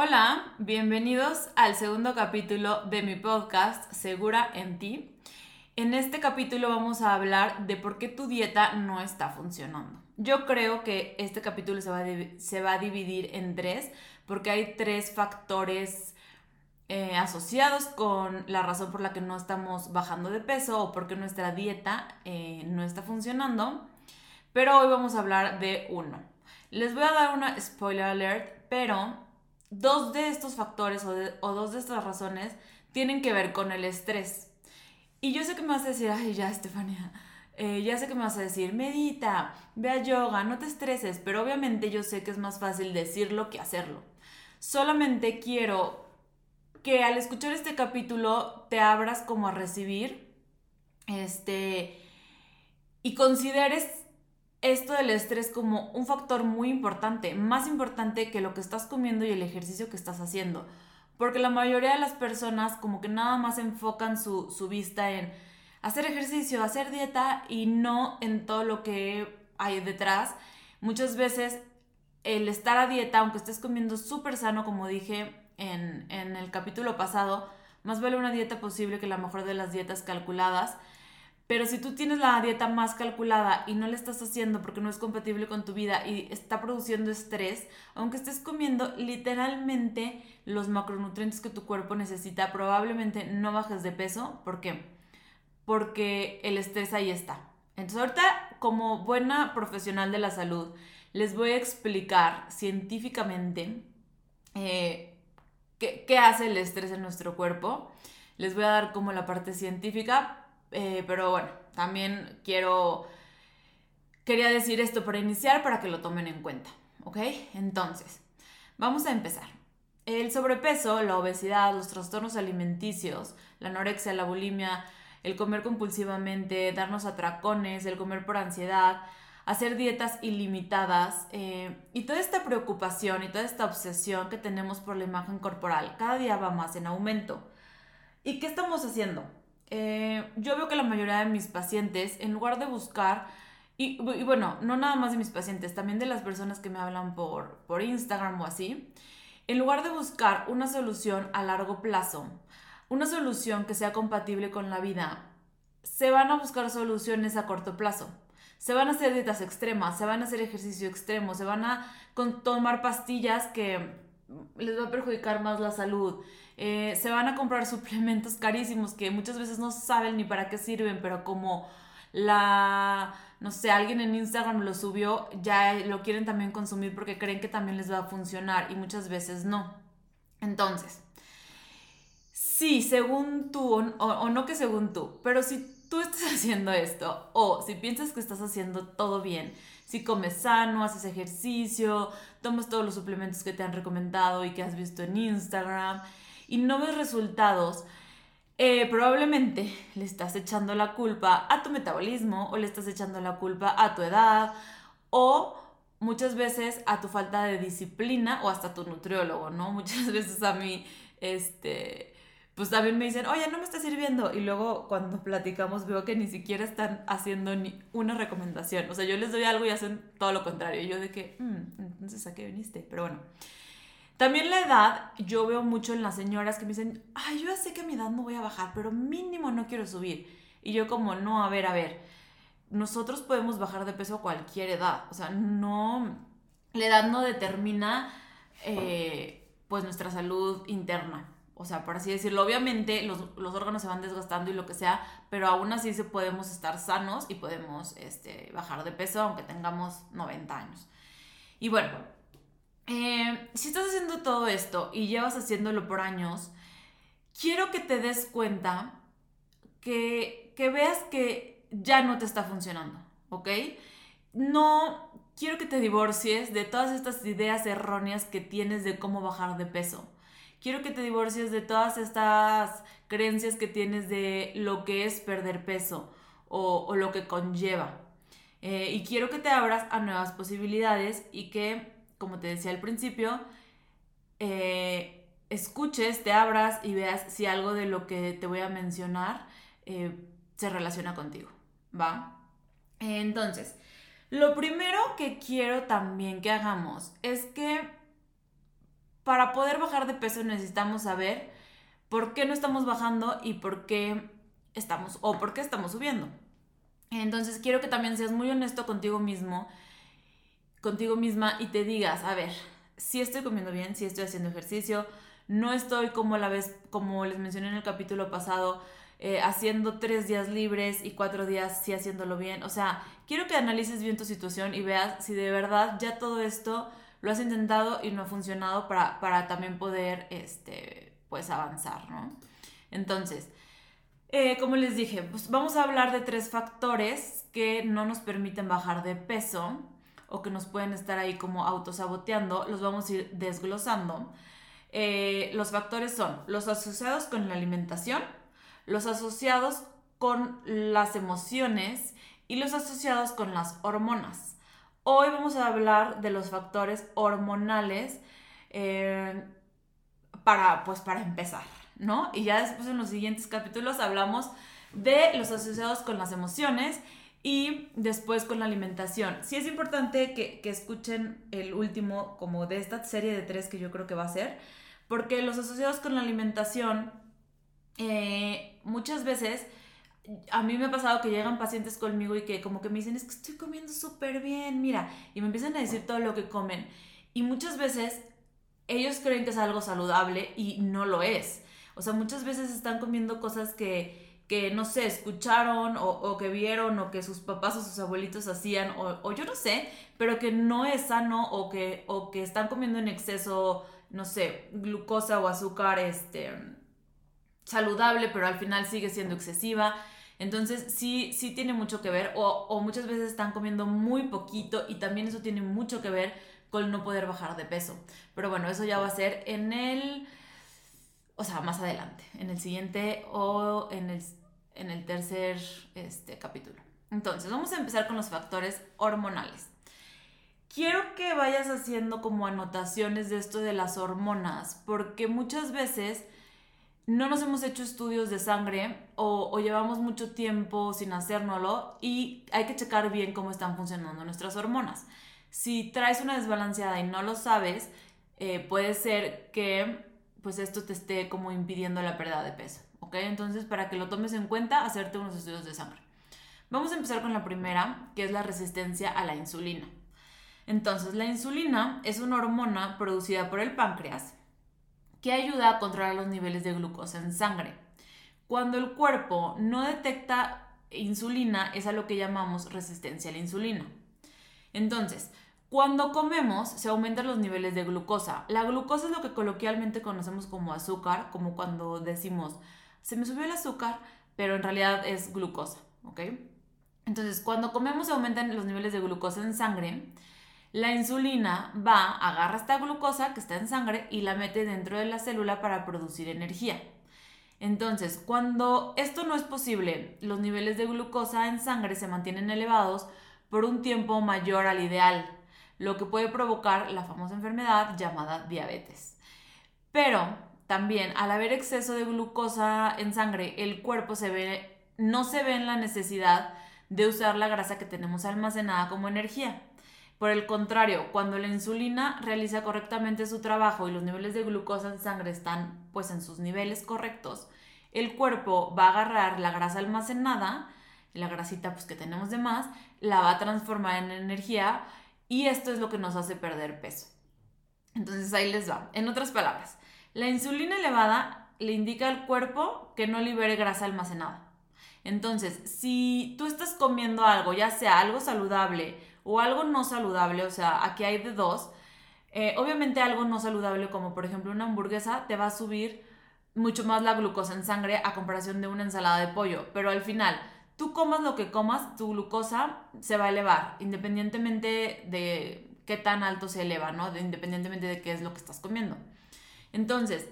Hola, bienvenidos al segundo capítulo de mi podcast Segura en ti. En este capítulo vamos a hablar de por qué tu dieta no está funcionando. Yo creo que este capítulo se va a, dividir en tres porque hay tres factores eh, asociados con la razón por la que no estamos bajando de peso o porque nuestra dieta eh, no está funcionando. Pero hoy vamos a hablar de uno. Les voy a dar una spoiler alert, pero dos de estos factores o, dos de estas razones tienen que ver con el estrés. Y yo sé que me vas a decir, ay, ya, Estefania, eh, ya sé que me vas a decir, medita, ve a yoga, no te estreses, pero obviamente yo sé que es más fácil decirlo que hacerlo. Solamente quiero que al escuchar este capítulo te abras como a recibir, este, y consideres esto del estrés como un factor muy importante, más importante que lo que estás comiendo y el ejercicio que estás haciendo. Porque la mayoría de las personas como que nada más enfocan su, su vista en hacer ejercicio, hacer dieta y no en todo lo que hay detrás. Muchas veces el estar a dieta, aunque estés comiendo súper sano, como dije en, en el capítulo pasado, más vale una dieta posible que la mejor de las dietas calculadas. Pero si tú tienes la dieta más calculada y no la estás haciendo porque no es compatible con tu vida y está produciendo estrés, aunque estés comiendo literalmente los macronutrientes que tu cuerpo necesita, probablemente no bajes de peso. ¿Por qué? Porque el estrés ahí está. Entonces ahorita, como buena profesional de la salud, les voy a explicar científicamente eh, qué, qué hace el estrés en nuestro cuerpo. Les voy a dar como la parte científica eh, pero bueno, también quiero, quería decir esto para iniciar para que lo tomen en cuenta, ¿ok? Entonces, vamos a empezar. El sobrepeso, la obesidad, los trastornos alimenticios, la anorexia, la bulimia, el comer compulsivamente, darnos atracones, el comer por ansiedad, hacer dietas ilimitadas eh, y toda esta preocupación y toda esta obsesión que tenemos por la imagen corporal cada día va más en aumento. ¿Y qué estamos haciendo? Eh, yo veo que la mayoría de mis pacientes, en lugar de buscar, y, bueno, no nada más de mis pacientes, también de las personas que me hablan por, por Instagram o así, en lugar de buscar una solución a largo plazo, una solución que sea compatible con la vida, se van a buscar soluciones a corto plazo. Se van a hacer dietas extremas, se van a hacer ejercicio extremo, se van a tomar pastillas que les va a perjudicar más la salud. Eh, se van a comprar suplementos carísimos que muchas veces no saben ni para qué sirven, pero como la, no sé, alguien en Instagram lo subió, ya lo quieren también consumir porque creen que también les va a funcionar y muchas veces no. Entonces, sí, según tú, o, o no que según tú, pero si tú estás haciendo esto o si piensas que estás haciendo todo bien, si comes sano, haces ejercicio, tomas todos los suplementos que te han recomendado y que has visto en Instagram, y no ves resultados, eh, probablemente le estás echando la culpa a tu metabolismo o le estás echando la culpa a tu edad o muchas veces a tu falta de disciplina o hasta tu nutriólogo, ¿no? Muchas veces a mí, este, pues también me dicen, oye, no me está sirviendo. Y luego cuando platicamos veo que ni siquiera están haciendo ni una recomendación. O sea, yo les doy algo y hacen todo lo contrario. Y yo de que, mm, entonces a qué viniste. Pero bueno. También la edad, yo veo mucho en las señoras que me dicen, ay, yo ya sé que a mi edad no voy a bajar, pero mínimo no quiero subir. Y yo como, no, a ver, a ver, nosotros podemos bajar de peso a cualquier edad. O sea, no, la edad no determina eh, pues nuestra salud interna. O sea, por así decirlo, obviamente los, órganos se van desgastando y lo que sea, pero aún así se podemos estar sanos y podemos este, bajar de peso aunque tengamos 90 años. Y bueno, eh, si estás haciendo todo esto y llevas haciéndolo por años, quiero que te des cuenta que, que veas que ya no te está funcionando, ¿ok? No quiero que te divorcies de todas estas ideas erróneas que tienes de cómo bajar de peso. Quiero que te divorcies de todas estas creencias que tienes de lo que es perder peso o, lo que conlleva. Eh, y quiero que te abras a nuevas posibilidades y que como te decía al principio, eh, escuches, te abras y veas si algo de lo que te voy a mencionar eh, se relaciona contigo, ¿va? Entonces, lo primero que quiero también que hagamos es que para poder bajar de peso necesitamos saber por qué no estamos bajando y por qué estamos o por qué estamos subiendo. Entonces quiero que también seas muy honesto contigo mismo, contigo misma y te digas, a ver, si estoy comiendo bien, si estoy haciendo ejercicio, no estoy como la vez, como les mencioné en el capítulo pasado, eh, haciendo tres días libres y cuatro días sí haciéndolo bien. O sea, quiero que analices bien tu situación y veas si de verdad ya todo esto lo has intentado y no ha funcionado para, para también poder, este, pues avanzar, ¿no? Entonces, eh, como les dije, pues vamos a hablar de tres factores que no nos permiten bajar de peso o que nos pueden estar ahí como autosaboteando. Los vamos a ir desglosando. Eh, los factores son los asociados con la alimentación, los asociados con las emociones y los asociados con las hormonas. Hoy vamos a hablar de los factores hormonales eh, para, pues, para empezar. ¿no? Y ya después en los siguientes capítulos hablamos de los asociados con las emociones y después con la alimentación. Sí es importante que, escuchen el último como de esta serie de tres que yo creo que va a ser, porque los asociados con la alimentación eh, muchas veces a mí me ha pasado que llegan pacientes conmigo y que como que me dicen, es que estoy comiendo súper bien, mira, y me empiezan a decir todo lo que comen. Y muchas veces ellos creen que es algo saludable y no lo es. O sea, muchas veces están comiendo cosas que, que no sé, escucharon o, que vieron o que sus papás o sus abuelitos hacían o, yo no sé, pero que no es sano o que, o que están comiendo en exceso, no sé, glucosa o azúcar este, saludable, pero al final sigue siendo excesiva. Entonces sí, sí tiene mucho que ver o, o muchas veces están comiendo muy poquito y también eso tiene mucho que ver con no poder bajar de peso. Pero bueno, eso ya va a ser en el o sea, más adelante, en el siguiente o en el, en el tercer este, capítulo. Entonces, vamos a empezar con los factores hormonales. Quiero que vayas haciendo como anotaciones de esto de las hormonas, porque muchas veces no nos hemos hecho estudios de sangre o, llevamos mucho tiempo sin hacérnoslo y hay que checar bien cómo están funcionando nuestras hormonas. Si traes una desbalanceada y no lo sabes, eh, puede ser que pues esto te esté como impidiendo la pérdida de peso, ¿ok? Entonces, para que lo tomes en cuenta, hacerte unos estudios de sangre. Vamos a empezar con la primera, que es la resistencia a la insulina. Entonces, la insulina es una hormona producida por el páncreas que ayuda a controlar los niveles de glucosa en sangre. Cuando el cuerpo no detecta insulina, es a lo que llamamos resistencia a la insulina. Entonces, cuando comemos se aumentan los niveles de glucosa. La glucosa es lo que coloquialmente conocemos como azúcar, como cuando decimos, se me subió el azúcar, pero en realidad es glucosa, ¿ok? Entonces, cuando comemos se aumentan los niveles de glucosa en sangre. La insulina va, agarra esta glucosa que está en sangre y la mete dentro de la célula para producir energía. Entonces, cuando esto no es posible, los niveles de glucosa en sangre se mantienen elevados por un tiempo mayor al ideal, lo que puede provocar la famosa enfermedad llamada diabetes. Pero también al haber exceso de glucosa en sangre, el cuerpo se ve, no se ve en la necesidad de usar la grasa que tenemos almacenada como energía. Por el contrario, cuando la insulina realiza correctamente su trabajo y los niveles de glucosa en sangre están pues en sus niveles correctos, el cuerpo va a agarrar la grasa almacenada, la grasita pues que tenemos de más, la va a transformar en energía y esto es lo que nos hace perder peso. Entonces ahí les va. En otras palabras, la insulina elevada le indica al cuerpo que no libere grasa almacenada. Entonces, si tú estás comiendo algo, ya sea algo saludable o algo no saludable, o sea, aquí hay de dos, eh, obviamente algo no saludable como por ejemplo una hamburguesa te va a subir mucho más la glucosa en sangre a comparación de una ensalada de pollo, pero al final tú comas lo que comas, tu glucosa se va a elevar, independientemente de qué tan alto se eleva, ¿no? independientemente de qué es lo que estás comiendo. Entonces,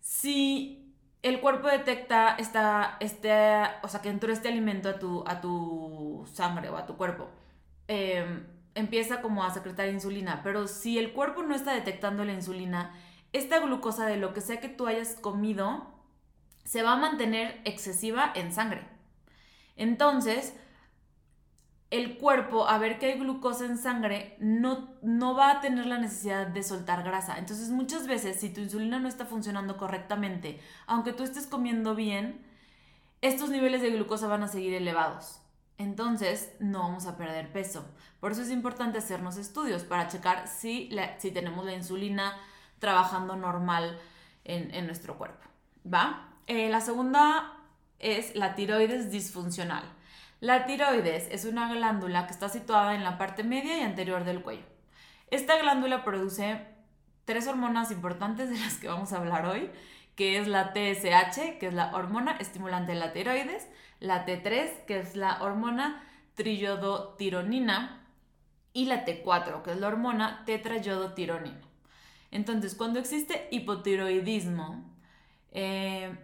si el cuerpo detecta esta, este, o sea, que entró este alimento a tu, a tu sangre o a tu cuerpo, em, empieza como a secretar insulina, pero si el cuerpo no está detectando la insulina, esta glucosa de lo que sea que tú hayas comido se va a mantener excesiva en sangre. Entonces, el cuerpo, a ver que hay glucosa en sangre, no, no va a tener la necesidad de soltar grasa. Entonces muchas veces si tu insulina no está funcionando correctamente, aunque tú estés comiendo bien, estos niveles de glucosa van a seguir elevados. Entonces no vamos a perder peso. Por eso es importante hacernos estudios para checar si, si tenemos la insulina trabajando normal en, nuestro cuerpo. ¿Va? Eh, la segunda es la tiroides disfuncional. La tiroides es una glándula que está situada en la parte media y anterior del cuello. Esta glándula produce tres hormonas importantes de las que vamos a hablar hoy, que es la TSH, que es la hormona estimulante de la tiroides, la T3, que es la hormona triyodotironina, y la T4, que es la hormona tetrayodotironina. Entonces, cuando existe hipotiroidismo, eh,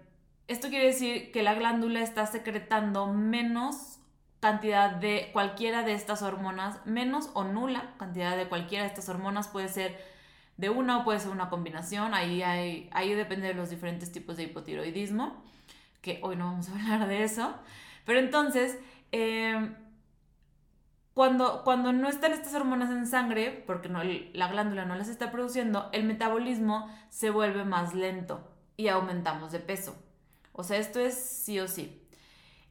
esto quiere decir que la glándula está secretando menos cantidad de cualquiera de estas hormonas, menos o nula cantidad de cualquiera de estas hormonas, puede ser de una o puede ser una combinación, ahí, ahí depende de los diferentes tipos de hipotiroidismo, que hoy no vamos a hablar de eso, pero entonces, em, cuando, cuando no están estas hormonas en sangre, porque la glándula no las está produciendo, el metabolismo se vuelve más lento y aumentamos de peso. O sea, esto es sí o sí.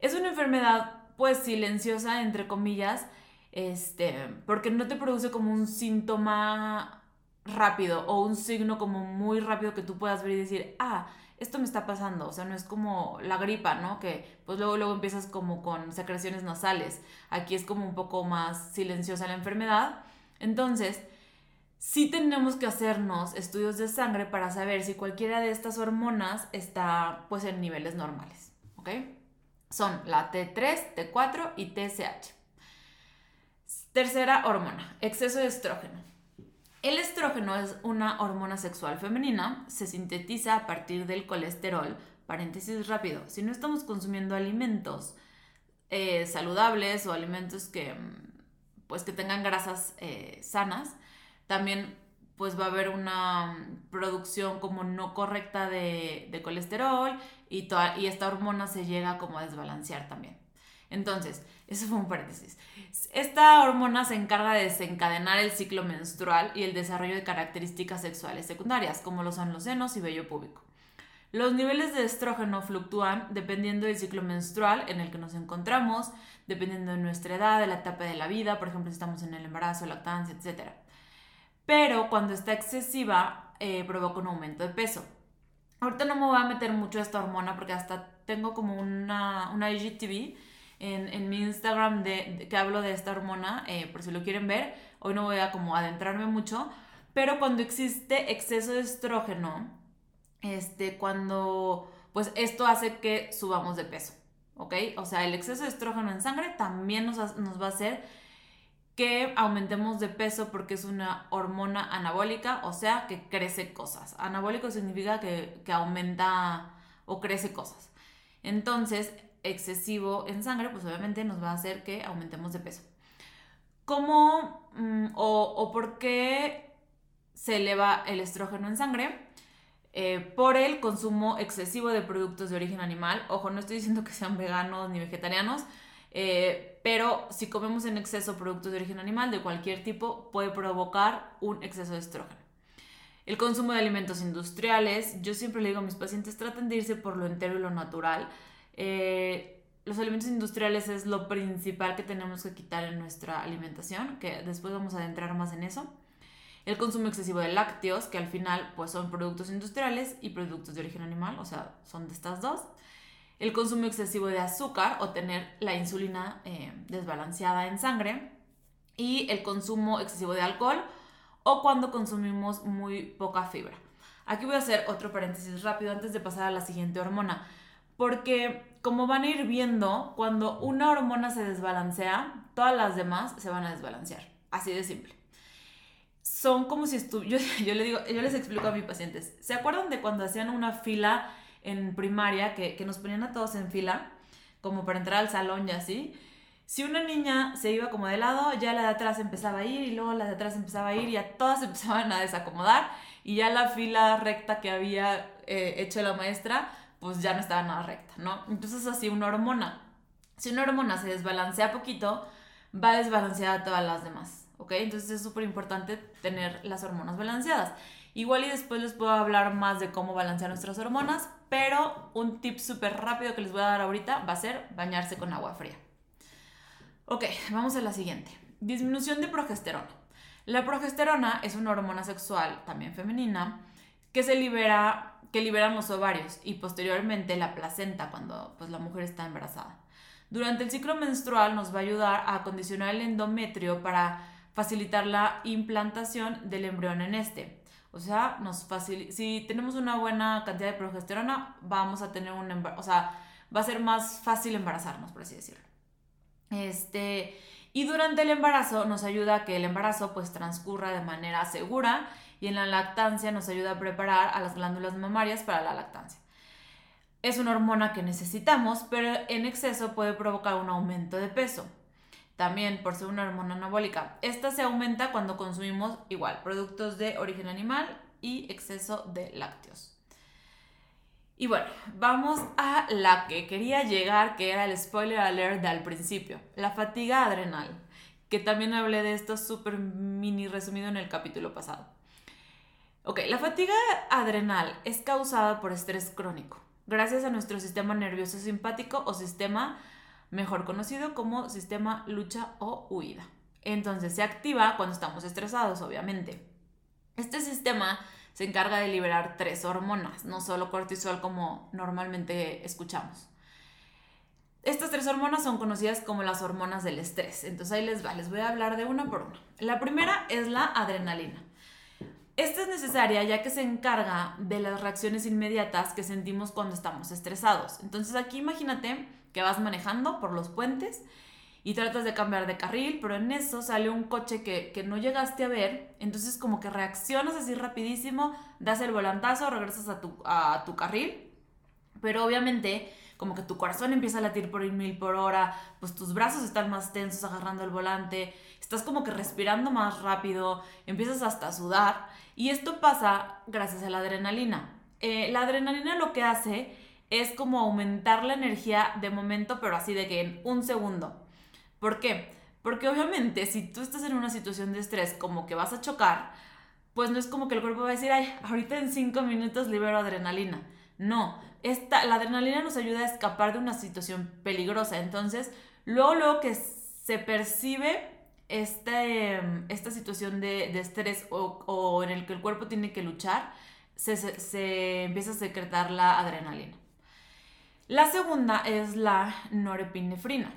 Es una enfermedad pues silenciosa, entre comillas, este, porque no te produce como un síntoma rápido o un signo como muy rápido que tú puedas ver y decir, ah, esto me está pasando, o sea, no es como la gripa, ¿no? Que pues luego, luego empiezas como con secreciones nasales, aquí es como un poco más silenciosa la enfermedad, entonces, sí tenemos que hacernos estudios de sangre para saber si cualquiera de estas hormonas está pues en niveles normales, ¿ok? Son la T3, T4 y TSH. Tercera hormona, exceso de estrógeno. El estrógeno es una hormona sexual femenina, se sintetiza a partir del colesterol. Paréntesis rápido, si no estamos consumiendo alimentos eh, saludables o alimentos que, pues, que tengan grasas eh, sanas, también pues va a haber una producción como no correcta de, colesterol y, y esta hormona se llega como a desbalancear también. Entonces, eso fue un paréntesis. Esta hormona se encarga de desencadenar el ciclo menstrual y el desarrollo de características sexuales secundarias, como lo son los senos y vello púbico. Los niveles de estrógeno fluctúan dependiendo del ciclo menstrual en el que nos encontramos, dependiendo de nuestra edad, de la etapa de la vida, por ejemplo, si estamos en el embarazo, lactancia, etc pero cuando está excesiva eh, provoca un aumento de peso. Ahorita no me voy a meter mucho a esta hormona porque hasta tengo como una, una IGTV en, en mi Instagram de, que hablo de esta hormona, eh, por si lo quieren ver. Hoy no voy a como adentrarme mucho, pero cuando existe exceso de estrógeno, este, cuando, pues esto hace que subamos de peso, ¿ok? O sea, el exceso de estrógeno en sangre también nos, nos va a hacer que aumentemos de peso porque es una hormona anabólica, o sea, que crece cosas. Anabólico significa que, aumenta o crece cosas. Entonces, excesivo en sangre, pues obviamente nos va a hacer que aumentemos de peso. ¿Cómo mm, o, por qué se eleva el estrógeno en sangre? Eh, por el consumo excesivo de productos de origen animal. Ojo, no estoy diciendo que sean veganos ni vegetarianos, eh, pero si comemos en exceso productos de origen animal de cualquier tipo, puede provocar un exceso de estrógeno. El consumo de alimentos industriales, yo siempre le digo a mis pacientes, traten de irse por lo entero y lo natural. Eh, los alimentos industriales es lo principal que tenemos que quitar en nuestra alimentación, que después vamos a adentrar más en eso. El consumo excesivo de lácteos, que al final pues son productos industriales y productos de origen animal, o sea, son de estas dos el consumo excesivo de azúcar o tener la insulina eh, desbalanceada en sangre y el consumo excesivo de alcohol o cuando consumimos muy poca fibra. Aquí voy a hacer otro paréntesis rápido antes de pasar a la siguiente hormona, porque como van a ir viendo, cuando una hormona se desbalancea, todas las demás se van a desbalancear, así de simple. Son como si estuviera, yo, yo, les explico a mis pacientes, ¿se acuerdan de cuando hacían una fila en primaria que, nos ponían a todos en fila, como para entrar al salón y así. Si una niña se iba como de lado, ya la de atrás empezaba a ir y luego la de atrás empezaba a ir y ya todas empezaban a desacomodar y ya la fila recta que había eh, hecho la maestra, pues ya no estaba nada recta, ¿no? Entonces así una hormona. Si una hormona se desbalancea poquito, va desbalanceada a todas las demás, ¿ok? Entonces es súper importante tener las hormonas balanceadas. Igual y después les puedo hablar más de cómo balancear nuestras hormonas, pero un tip súper rápido que les voy a dar ahorita va a ser bañarse con agua fría. Ok, vamos a la siguiente. Disminución de progesterona. La progesterona es una hormona sexual, también femenina, que se libera, que liberan los ovarios y posteriormente la placenta cuando pues, la mujer está embarazada. Durante el ciclo menstrual nos va a ayudar a acondicionar el endometrio para facilitar la implantación del embrión en este. O sea, nos si tenemos una buena cantidad de progesterona, vamos a tener un o sea, va a ser más fácil embarazarnos, por así decirlo. Este, y durante el embarazo nos ayuda a que el embarazo pues transcurra de manera segura y en la lactancia nos ayuda a preparar a las glándulas mamarias para la lactancia. Es una hormona que necesitamos, pero en exceso puede provocar un aumento de peso. También por ser una hormona anabólica. Esta se aumenta cuando consumimos igual productos de origen animal y exceso de lácteos. Y bueno, vamos a la que quería llegar, que era el spoiler alert del principio, la fatiga adrenal, que también hablé de esto súper mini resumido en el capítulo pasado. Ok, la fatiga adrenal es causada por estrés crónico, gracias a nuestro sistema nervioso simpático o sistema mejor conocido como sistema lucha o huida. Entonces se activa cuando estamos estresados, obviamente. Este sistema se encarga de liberar tres hormonas, no solo cortisol como normalmente escuchamos. Estas tres hormonas son conocidas como las hormonas del estrés. Entonces ahí les va, les voy a hablar de una por una. La primera es la adrenalina. Esta es necesaria ya que se encarga de las reacciones inmediatas que sentimos cuando estamos estresados. Entonces aquí imagínate que vas manejando por los puentes y tratas de cambiar de carril, pero en eso sale un coche que, no llegaste a ver, entonces como que reaccionas así rapidísimo, das el volantazo, regresas a tu, a tu carril, pero obviamente como que tu corazón empieza a latir por mil por hora, pues tus brazos están más tensos agarrando el volante, estás como que respirando más rápido, empiezas hasta a sudar, y esto pasa gracias a la adrenalina. Eh, la adrenalina lo que hace es como aumentar la energía de momento, pero así de que en un segundo. ¿Por qué? Porque obviamente si tú estás en una situación de estrés como que vas a chocar, pues no es como que el cuerpo va a decir, ay, ahorita en cinco minutos libero adrenalina. No, esta, la adrenalina nos ayuda a escapar de una situación peligrosa. Entonces, luego, luego que se percibe esta situación de, estrés o, en el que el cuerpo tiene que luchar, se empieza a secretar la adrenalina. La segunda es la norepinefrina.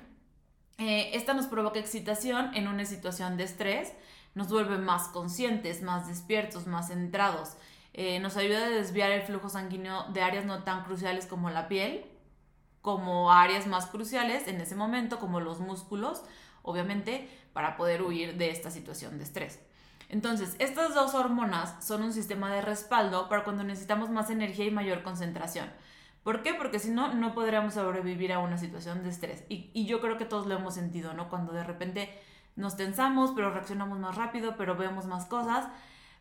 Eh, esta nos provoca excitación en una situación de estrés, nos vuelve más conscientes, más despiertos, más centrados. Eh, nos ayuda a desviar el flujo sanguíneo de áreas no tan cruciales como la piel, como áreas más cruciales en ese momento, como los músculos, obviamente, para poder huir de esta situación de estrés. Entonces, estas dos hormonas son un sistema de respaldo para cuando necesitamos más energía y mayor concentración. ¿Por qué? Porque si no, no podríamos sobrevivir a una situación de estrés. Y, yo creo que todos lo hemos sentido, ¿no? Cuando de repente nos tensamos, pero reaccionamos más rápido, pero vemos más cosas.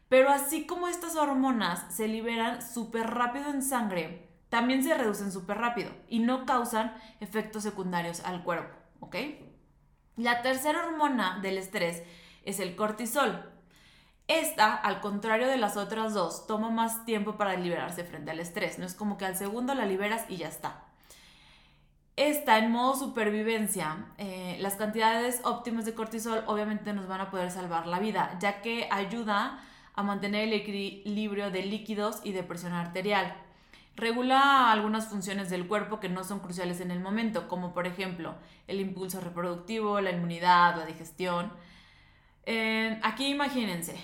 Pero así como estas hormonas se liberan súper rápido en sangre, también se reducen súper rápido y no causan efectos secundarios al cuerpo, ¿ok? La tercera hormona del estrés es el cortisol. Esta, al contrario de las otras dos, toma más tiempo para liberarse frente al estrés. No es como que al segundo la liberas y ya está. Esta, en modo supervivencia, eh, las cantidades óptimas de cortisol obviamente nos van a poder salvar la vida, ya que ayuda a mantener el equilibrio de líquidos y de presión arterial. Regula algunas funciones del cuerpo que no son cruciales en el momento, como por ejemplo el impulso reproductivo, la inmunidad, la digestión. Eh, aquí imagínense,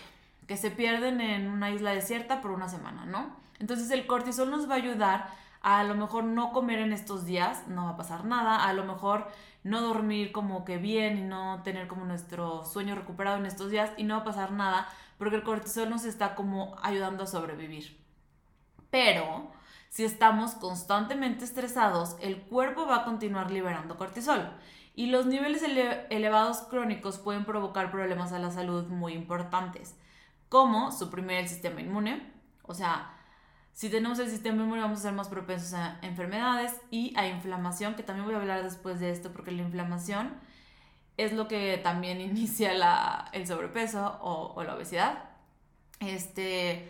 que se pierden en una isla desierta por una semana, ¿no? Entonces el cortisol nos va a ayudar a, a lo mejor no comer en estos días, no va a pasar nada, a lo mejor no dormir como que bien y no tener como nuestro sueño recuperado en estos días y no va a pasar nada porque el cortisol nos está como ayudando a sobrevivir. Pero si estamos constantemente estresados, el cuerpo va a continuar liberando cortisol y los niveles elevados crónicos pueden provocar problemas a la salud muy importantes como suprimir el sistema inmune. O sea, si tenemos el sistema inmune vamos a ser más propensos a enfermedades y a inflamación, que también voy a hablar después de esto porque la inflamación es lo que también inicia la, el sobrepeso o, la obesidad. Este,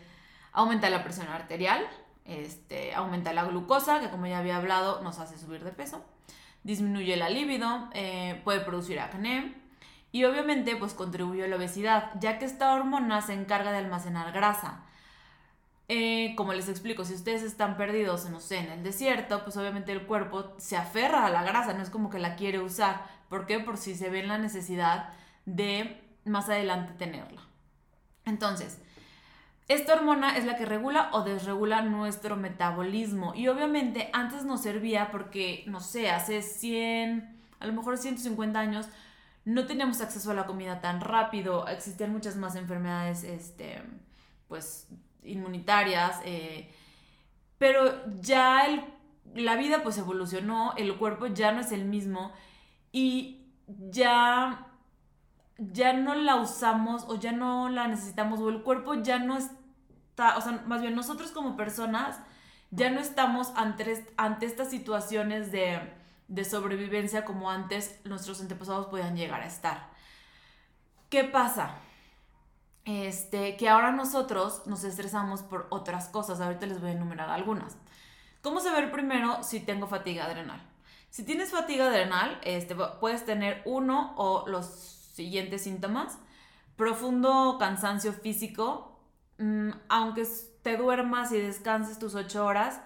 aumenta la presión arterial, este, aumenta la glucosa, que como ya había hablado, nos hace subir de peso. Disminuye la libido, eh, puede producir acné. Y obviamente, pues contribuye a la obesidad, ya que esta hormona se encarga de almacenar grasa. Eh, como les explico, si ustedes están perdidos, en el desierto, pues obviamente el cuerpo se aferra a la grasa, no es como que la quiere usar. ¿Por qué? Por si se ve en la necesidad de más adelante tenerla. Entonces, esta hormona es la que regula o desregula nuestro metabolismo. Y obviamente antes nos servía porque, no sé, hace 100, a lo mejor 150 años, no teníamos acceso a la comida tan rápido. Existían muchas más enfermedades, este, pues, inmunitarias. Eh, pero ya la vida pues evolucionó, el cuerpo ya no es el mismo y ya ya no la usamos o ya no la necesitamos o el cuerpo ya no está, o sea, más bien nosotros como personas ya no estamos ante, ante estas situaciones de, de sobrevivencia como antes nuestros antepasados podían llegar a estar. ¿Qué pasa? Este, que ahora nosotros nos estresamos por otras cosas. Ahorita les voy a enumerar algunas. ¿Cómo saber primero si tengo fatiga adrenal? Si tienes fatiga adrenal, este, puedes tener uno o los siguientes síntomas. Profundo cansancio físico. Mm, aunque te duermas y descanses tus ocho horas,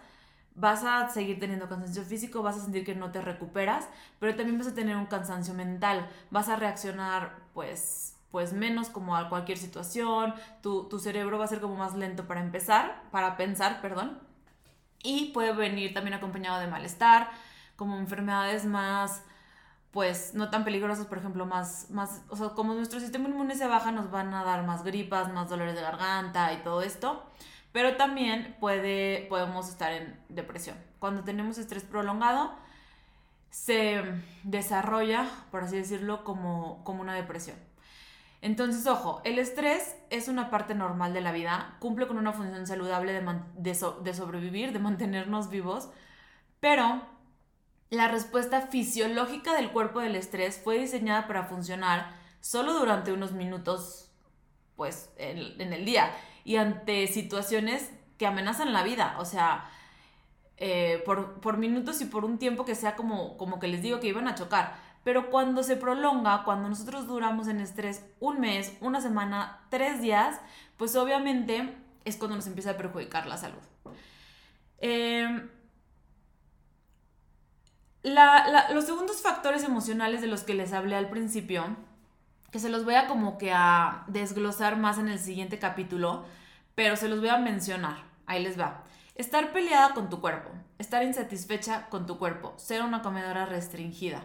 vas a seguir teniendo cansancio físico, vas a sentir que no te recuperas, pero también vas a tener un cansancio mental. Vas a reaccionar, pues, pues menos como a cualquier situación. Tu, tu cerebro va a ser como más lento para empezar, para pensar, perdón. Y puede venir también acompañado de malestar, como enfermedades más pues no tan peligrosas, por ejemplo, más, más, o sea, como nuestro sistema inmune se baja, nos van a dar más gripas, más dolores de garganta y todo esto, pero también puede, podemos estar en depresión. Cuando tenemos estrés prolongado, se desarrolla, por así decirlo, como, como una depresión. Entonces, ojo, el estrés es una parte normal de la vida, cumple con una función saludable de, de, sobrevivir, de mantenernos vivos, pero la respuesta fisiológica del cuerpo del estrés fue diseñada para funcionar solo durante unos minutos, pues, en, el día y ante situaciones que amenazan la vida, o sea, eh, por, minutos y por un tiempo que sea como, como que les digo que iban a chocar. Pero cuando se prolonga, cuando nosotros duramos en estrés un mes, una semana, tres días, pues obviamente es cuando nos empieza a perjudicar la salud. Eh, los segundos factores emocionales de los que les hablé al principio, que se los voy a como que a desglosar más en el siguiente capítulo, pero se los voy a mencionar. Ahí les va. Estar peleada con tu cuerpo, estar insatisfecha con tu cuerpo, ser una comedora restringida,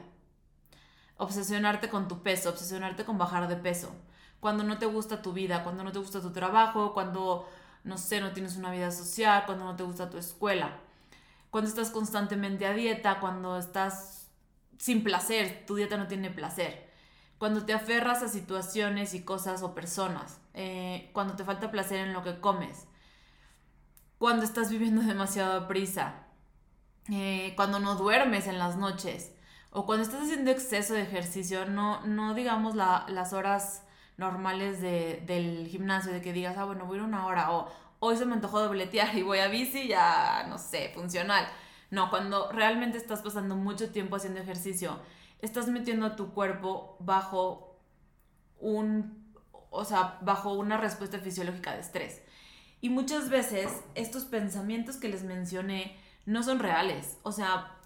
obsesionarte con tu peso, obsesionarte con bajar de peso, cuando no te gusta tu vida, cuando no te gusta tu trabajo, cuando, no sé, no tienes una vida social, cuando no te gusta tu escuela cuando estás constantemente a dieta, cuando estás sin placer, tu dieta no tiene placer, cuando te aferras a situaciones y cosas o personas, eh, cuando te falta placer en lo que comes, cuando estás viviendo demasiado prisa, eh, cuando no duermes en las noches o cuando estás haciendo exceso de ejercicio, no, no digamos las horas normales del gimnasio, de que digas, ah, bueno, voy a ir una hora, o, hoy se me antojó dobletear y voy a bici, ya, no sé, funcional. No, cuando realmente estás pasando mucho tiempo haciendo ejercicio, estás metiendo a tu cuerpo bajo un, o sea, bajo una respuesta fisiológica de estrés. Y muchas veces estos pensamientos que les mencioné no son reales. O sea,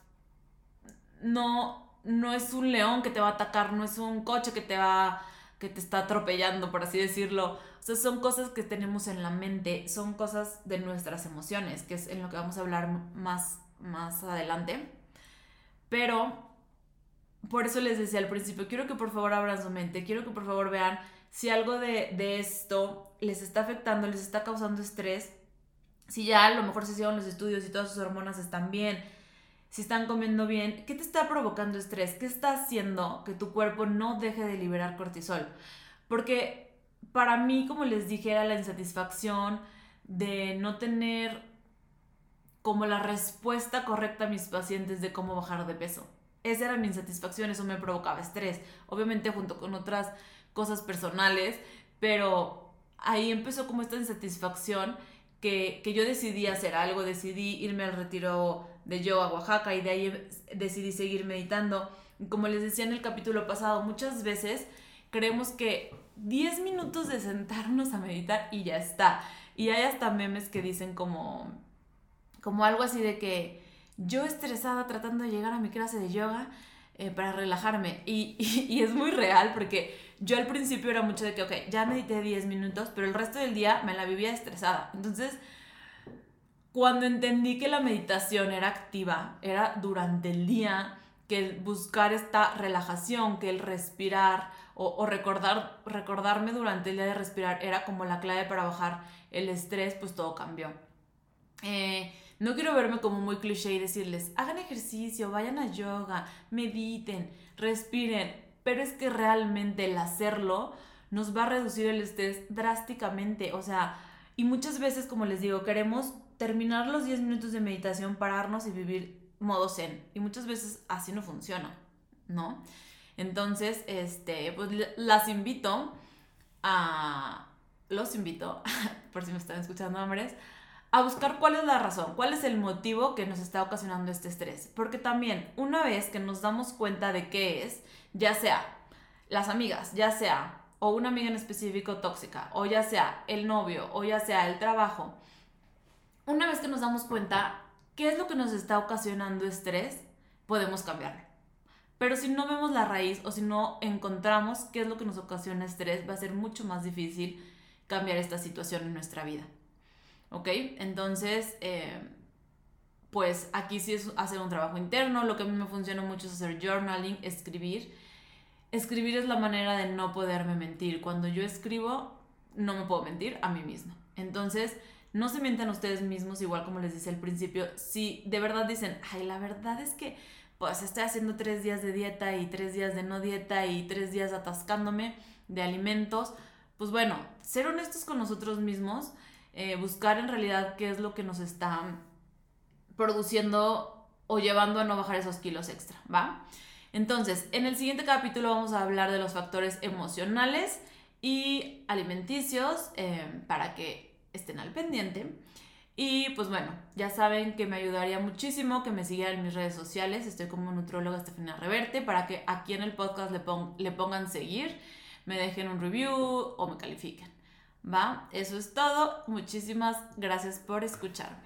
no, no es un león que te va a atacar, no es un coche que te va que te está atropellando, por así decirlo. O sea, son cosas que tenemos en la mente, son cosas de nuestras emociones, que es en lo que vamos a hablar más, más adelante. Pero por eso les decía al principio, quiero que por favor abran su mente, quiero que por favor vean si algo de, de esto les está afectando, les está causando estrés, si ya a lo mejor se hicieron los estudios y todas sus hormonas están bien, si están comiendo bien, ¿qué te está provocando estrés? ¿Qué está haciendo que tu cuerpo no deje de liberar cortisol? Porque para mí, como les dije, era la insatisfacción de no tener como la respuesta correcta a mis pacientes de cómo bajar de peso. Esa era mi insatisfacción, eso me provocaba estrés, obviamente junto con otras cosas personales, pero ahí empezó como esta insatisfacción que, que yo decidí hacer algo, decidí irme al retiro de yoga a Oaxaca y de ahí decidí seguir meditando. Como les decía en el capítulo pasado, muchas veces creemos que 10 minutos de sentarnos a meditar y ya está. Y hay hasta memes que dicen como, como algo así de que yo estresada tratando de llegar a mi clase de yoga eh, para relajarme. Y, y, es muy real porque yo al principio era mucho de que, ok, ya medité 10 minutos, pero el resto del día me la vivía estresada. Entonces, cuando entendí que la meditación era activa, era durante el día, que el buscar esta relajación, que el respirar o, recordar, recordarme durante el día de respirar era como la clave para bajar el estrés, pues todo cambió. Eh, no quiero verme como muy cliché y decirles, hagan ejercicio, vayan a yoga, mediten, respiren, pero es que realmente el hacerlo nos va a reducir el estrés drásticamente, o sea, y muchas veces, como les digo, queremos terminar los 10 minutos de meditación, pararnos y vivir modo zen. Y muchas veces así no funciona, ¿no? Entonces, este, pues las invito a, los invito, por si me están escuchando hombres, a buscar cuál es la razón, cuál es el motivo que nos está ocasionando este estrés. Porque también, una vez que nos damos cuenta de qué es, ya sea las amigas, ya sea o una amiga en específico tóxica, o ya sea el novio, o ya sea el trabajo, una vez que nos damos cuenta qué es lo que nos está ocasionando estrés, podemos cambiarlo. Pero si no vemos la raíz o si no encontramos qué es lo que nos ocasiona estrés, va a ser mucho más difícil cambiar esta situación en nuestra vida. ¿Ok? Entonces, eh, pues aquí sí es hacer un trabajo interno. Lo que a mí me funciona mucho es hacer journaling, escribir. Escribir es la manera de no poderme mentir. Cuando yo escribo, no me puedo mentir a mí misma. Entonces, no se mientan ustedes mismos, igual como les decía al principio. Si de verdad dicen, ay, la verdad es que pues estoy haciendo tres días de dieta y tres días de no dieta y tres días atascándome de alimentos, pues bueno, ser honestos con nosotros mismos, eh, buscar en realidad qué es lo que nos está produciendo o llevando a no bajar esos kilos extra, ¿va? Entonces, en el siguiente capítulo vamos a hablar de los factores emocionales y alimenticios eh, para que estén al pendiente. Y pues bueno, ya saben que me ayudaría muchísimo que me siguieran en mis redes sociales. Estoy como nutróloga Estefania Reverte para que aquí en el podcast le pongan seguir, me dejen un review o me califiquen. ¿Va? Eso es todo. Muchísimas gracias por escucharme.